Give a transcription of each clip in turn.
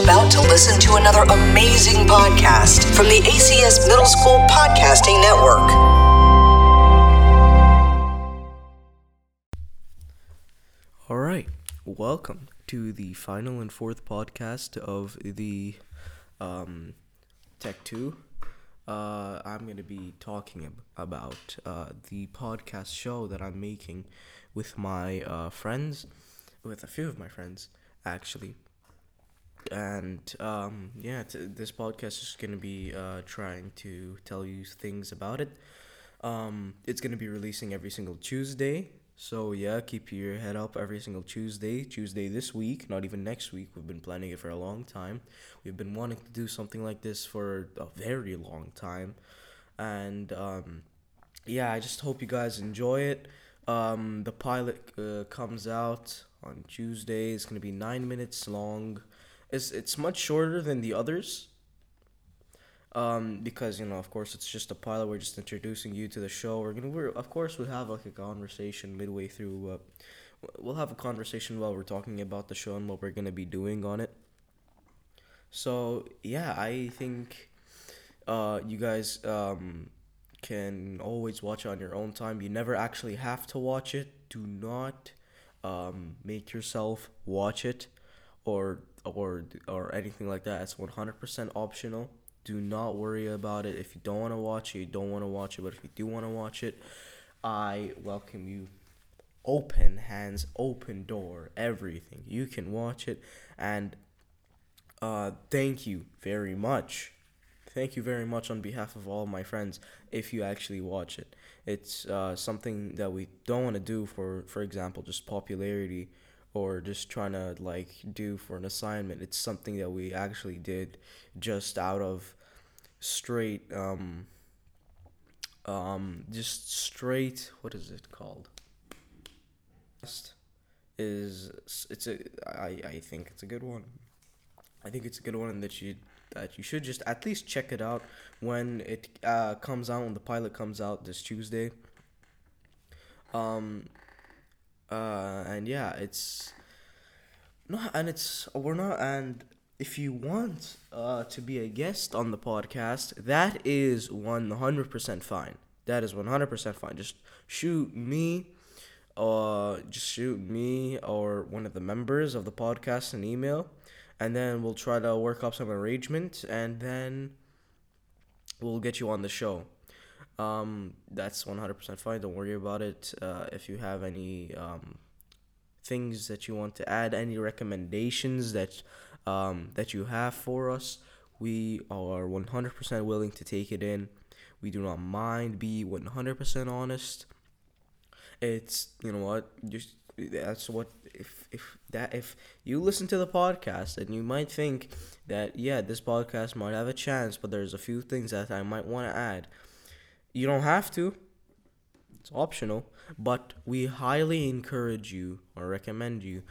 about to listen to another amazing podcast from the ACS Middle School Podcasting Network. All right, welcome to the final and fourth podcast of the um, Tech 2. Uh, I'm going to be talking ab- about uh, the podcast show that I'm making with my uh, friends, with a few of my friends, actually. And um, yeah, t- this podcast is going to be uh, trying to tell you things about it. Um, it's going to be releasing every single Tuesday. So yeah, keep your head up every single Tuesday. Tuesday this week, not even next week. We've been planning it for a long time. We've been wanting to do something like this for a very long time. And um, yeah, I just hope you guys enjoy it. Um, the pilot uh, comes out on Tuesday. It's gonna be nine minutes long. It's it's much shorter than the others. Um, because you know, of course, it's just a pilot. We're just introducing you to the show. We're gonna, we're of course, we'll have like a conversation midway through. Uh, we'll have a conversation while we're talking about the show and what we're gonna be doing on it. So yeah, I think uh, you guys um, can always watch it on your own time. You never actually have to watch it. Do not um, make yourself watch it, or or or anything like that. It's one hundred percent optional. Do not worry about it. If you don't want to watch it, you don't want to watch it. But if you do want to watch it, I welcome you. Open hands, open door, everything. You can watch it, and uh, thank you very much. Thank you very much on behalf of all my friends if you actually watch it. It's uh, something that we don't want to do for, for example, just popularity or just trying to like do for an assignment. It's something that we actually did just out of straight um um just straight what is it called? Is it's a I I think it's a good one. I think it's a good one that you that you should just at least check it out when it uh, comes out when the pilot comes out this Tuesday. Um, uh, and yeah, it's no, and it's we're not and if you want uh to be a guest on the podcast, that is one hundred percent fine. That is one hundred percent fine. Just shoot me. Uh, just shoot me or one of the members of the podcast an email and then we'll try to work up some arrangement and then we'll get you on the show um, that's 100% fine. Don't worry about it. Uh, if you have any um, things that you want to add any recommendations that um, that you have for us we are 100% willing to take it in. We do not mind. Be 100% honest. It's you know what? Just that's what if if that if you listen to the podcast and you might think that yeah this podcast might have a chance but there's a few things that i might want to add you don't have to it's optional but we highly encourage you or recommend you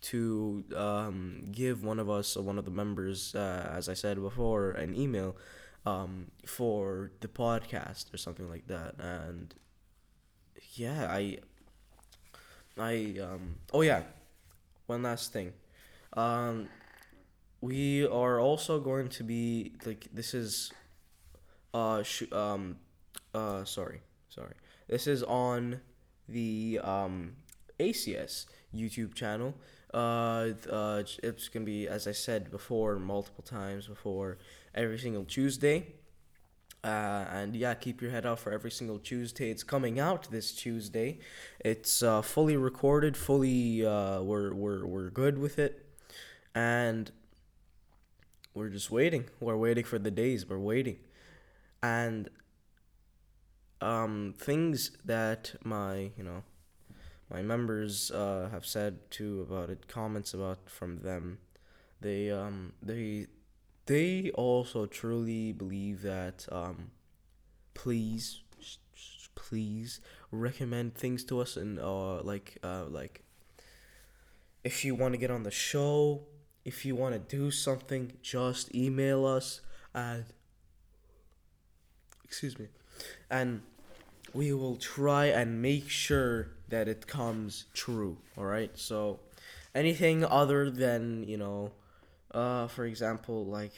to um, give one of us or one of the members uh, as i said before an email um, for the podcast or something like that and yeah i I um oh yeah, one last thing. Um we are also going to be like this is uh sh- um uh sorry, sorry. This is on the um ACS YouTube channel. Uh, uh it's to be as I said before multiple times before every single Tuesday. Uh, and yeah, keep your head out for every single Tuesday. It's coming out this Tuesday. It's uh, fully recorded, fully uh, we're we're we're good with it, and we're just waiting. We're waiting for the days. We're waiting, and um, things that my you know my members uh, have said too about it, comments about from them. They um they they also truly believe that um, please please recommend things to us and uh like uh like if you want to get on the show if you want to do something just email us and excuse me and we will try and make sure that it comes true all right so anything other than you know Uh, for example, like.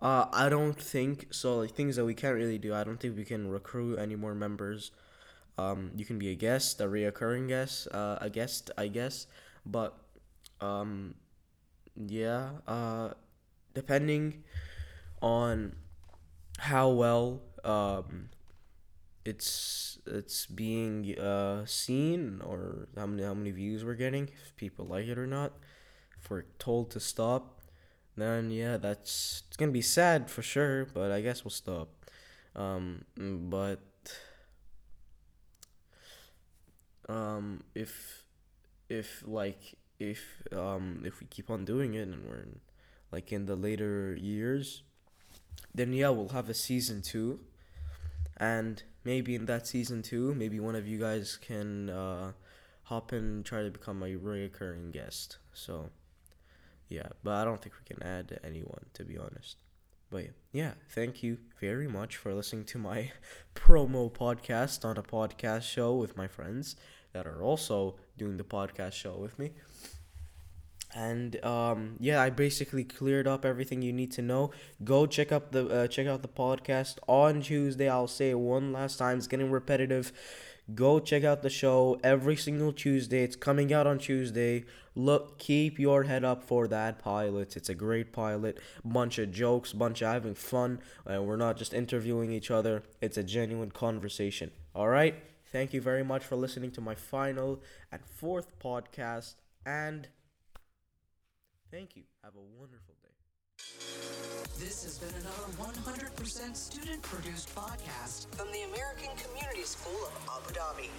Uh, I don't think so. Like things that we can't really do. I don't think we can recruit any more members. Um, you can be a guest, a reoccurring guest, uh, a guest, I guess. But, um, yeah. Uh, depending on how well um it's it's being uh seen or how many how many views we're getting, if people like it or not. If we're told to stop, then yeah, that's it's gonna be sad for sure. But I guess we'll stop. Um, but um, if if like if um if we keep on doing it and we're in, like in the later years, then yeah, we'll have a season two, and maybe in that season two, maybe one of you guys can uh, hop in and try to become a recurring guest. So yeah, but I don't think we can add anyone to be honest. But yeah, thank you very much for listening to my promo podcast on a podcast show with my friends that are also doing the podcast show with me. And um, yeah, I basically cleared up everything you need to know. Go check up the uh, check out the podcast on Tuesday. I'll say one last time. It's getting repetitive. Go check out the show every single Tuesday. It's coming out on Tuesday. Look, keep your head up for that pilot. It's a great pilot. Bunch of jokes, bunch of having fun. And we're not just interviewing each other. It's a genuine conversation. All right. Thank you very much for listening to my final and fourth podcast. And thank you. Have a wonderful day. This has been another 100% student produced podcast from the American Community School of Abu Dhabi.